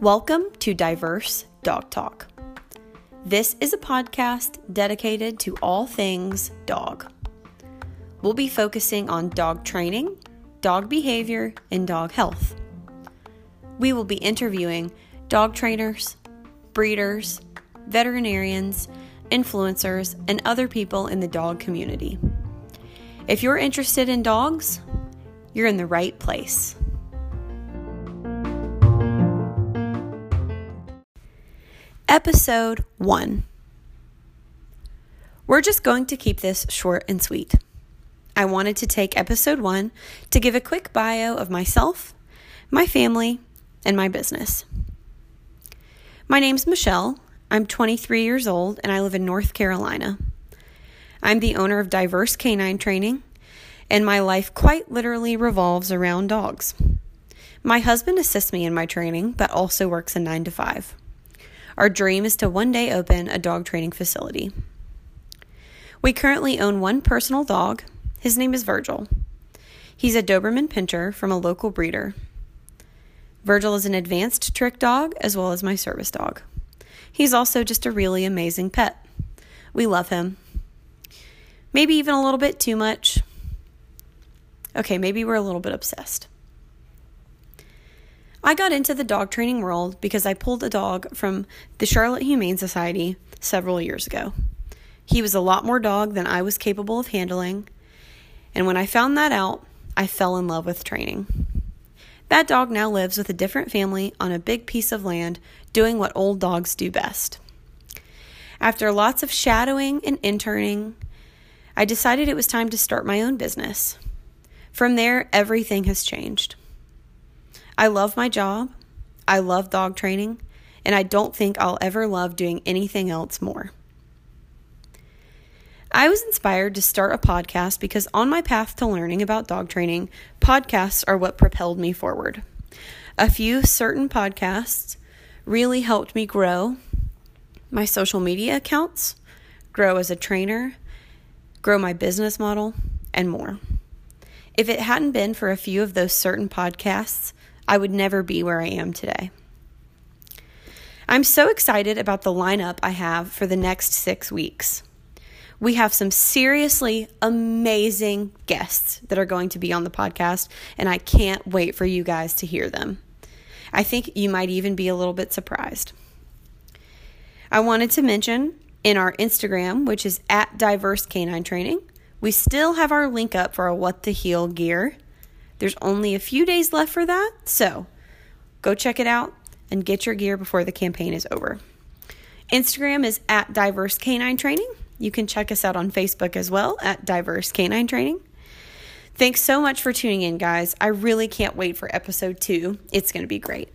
Welcome to Diverse Dog Talk. This is a podcast dedicated to all things dog. We'll be focusing on dog training, dog behavior, and dog health. We will be interviewing dog trainers, breeders, veterinarians, influencers, and other people in the dog community. If you're interested in dogs, you're in the right place. Episode 1. We're just going to keep this short and sweet. I wanted to take episode 1 to give a quick bio of myself, my family, and my business. My name's Michelle. I'm 23 years old and I live in North Carolina. I'm the owner of Diverse Canine Training, and my life quite literally revolves around dogs. My husband assists me in my training, but also works a 9 to 5. Our dream is to one day open a dog training facility. We currently own one personal dog. His name is Virgil. He's a Doberman Pinscher from a local breeder. Virgil is an advanced trick dog as well as my service dog. He's also just a really amazing pet. We love him. Maybe even a little bit too much. Okay, maybe we're a little bit obsessed. I got into the dog training world because I pulled a dog from the Charlotte Humane Society several years ago. He was a lot more dog than I was capable of handling, and when I found that out, I fell in love with training. That dog now lives with a different family on a big piece of land, doing what old dogs do best. After lots of shadowing and interning, I decided it was time to start my own business. From there, everything has changed. I love my job. I love dog training, and I don't think I'll ever love doing anything else more. I was inspired to start a podcast because on my path to learning about dog training, podcasts are what propelled me forward. A few certain podcasts really helped me grow my social media accounts, grow as a trainer, grow my business model, and more. If it hadn't been for a few of those certain podcasts, I would never be where I am today. I'm so excited about the lineup I have for the next six weeks. We have some seriously amazing guests that are going to be on the podcast, and I can't wait for you guys to hear them. I think you might even be a little bit surprised. I wanted to mention in our Instagram, which is at Diverse Canine Training, we still have our link up for our What the Heel gear. There's only a few days left for that, so go check it out and get your gear before the campaign is over. Instagram is at Diverse Canine Training. You can check us out on Facebook as well at Diverse Canine Training. Thanks so much for tuning in, guys. I really can't wait for episode two. It's going to be great.